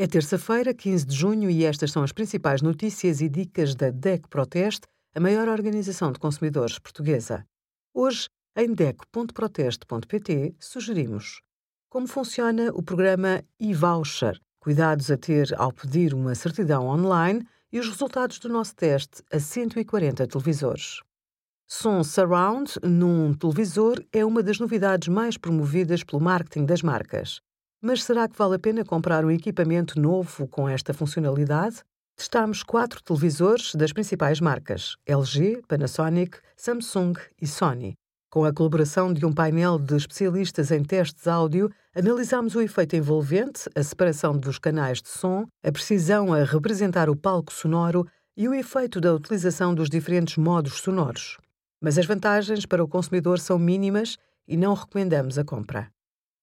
É terça-feira, 15 de junho, e estas são as principais notícias e dicas da DEC Proteste, a maior organização de consumidores portuguesa. Hoje, em DEC.proteste.pt, sugerimos como funciona o programa e-voucher, cuidados a ter ao pedir uma certidão online e os resultados do nosso teste a 140 televisores. Som surround num televisor é uma das novidades mais promovidas pelo marketing das marcas. Mas será que vale a pena comprar um equipamento novo com esta funcionalidade? Testámos quatro televisores das principais marcas: LG, Panasonic, Samsung e Sony. Com a colaboração de um painel de especialistas em testes áudio, analisámos o efeito envolvente, a separação dos canais de som, a precisão a representar o palco sonoro e o efeito da utilização dos diferentes modos sonoros. Mas as vantagens para o consumidor são mínimas e não recomendamos a compra.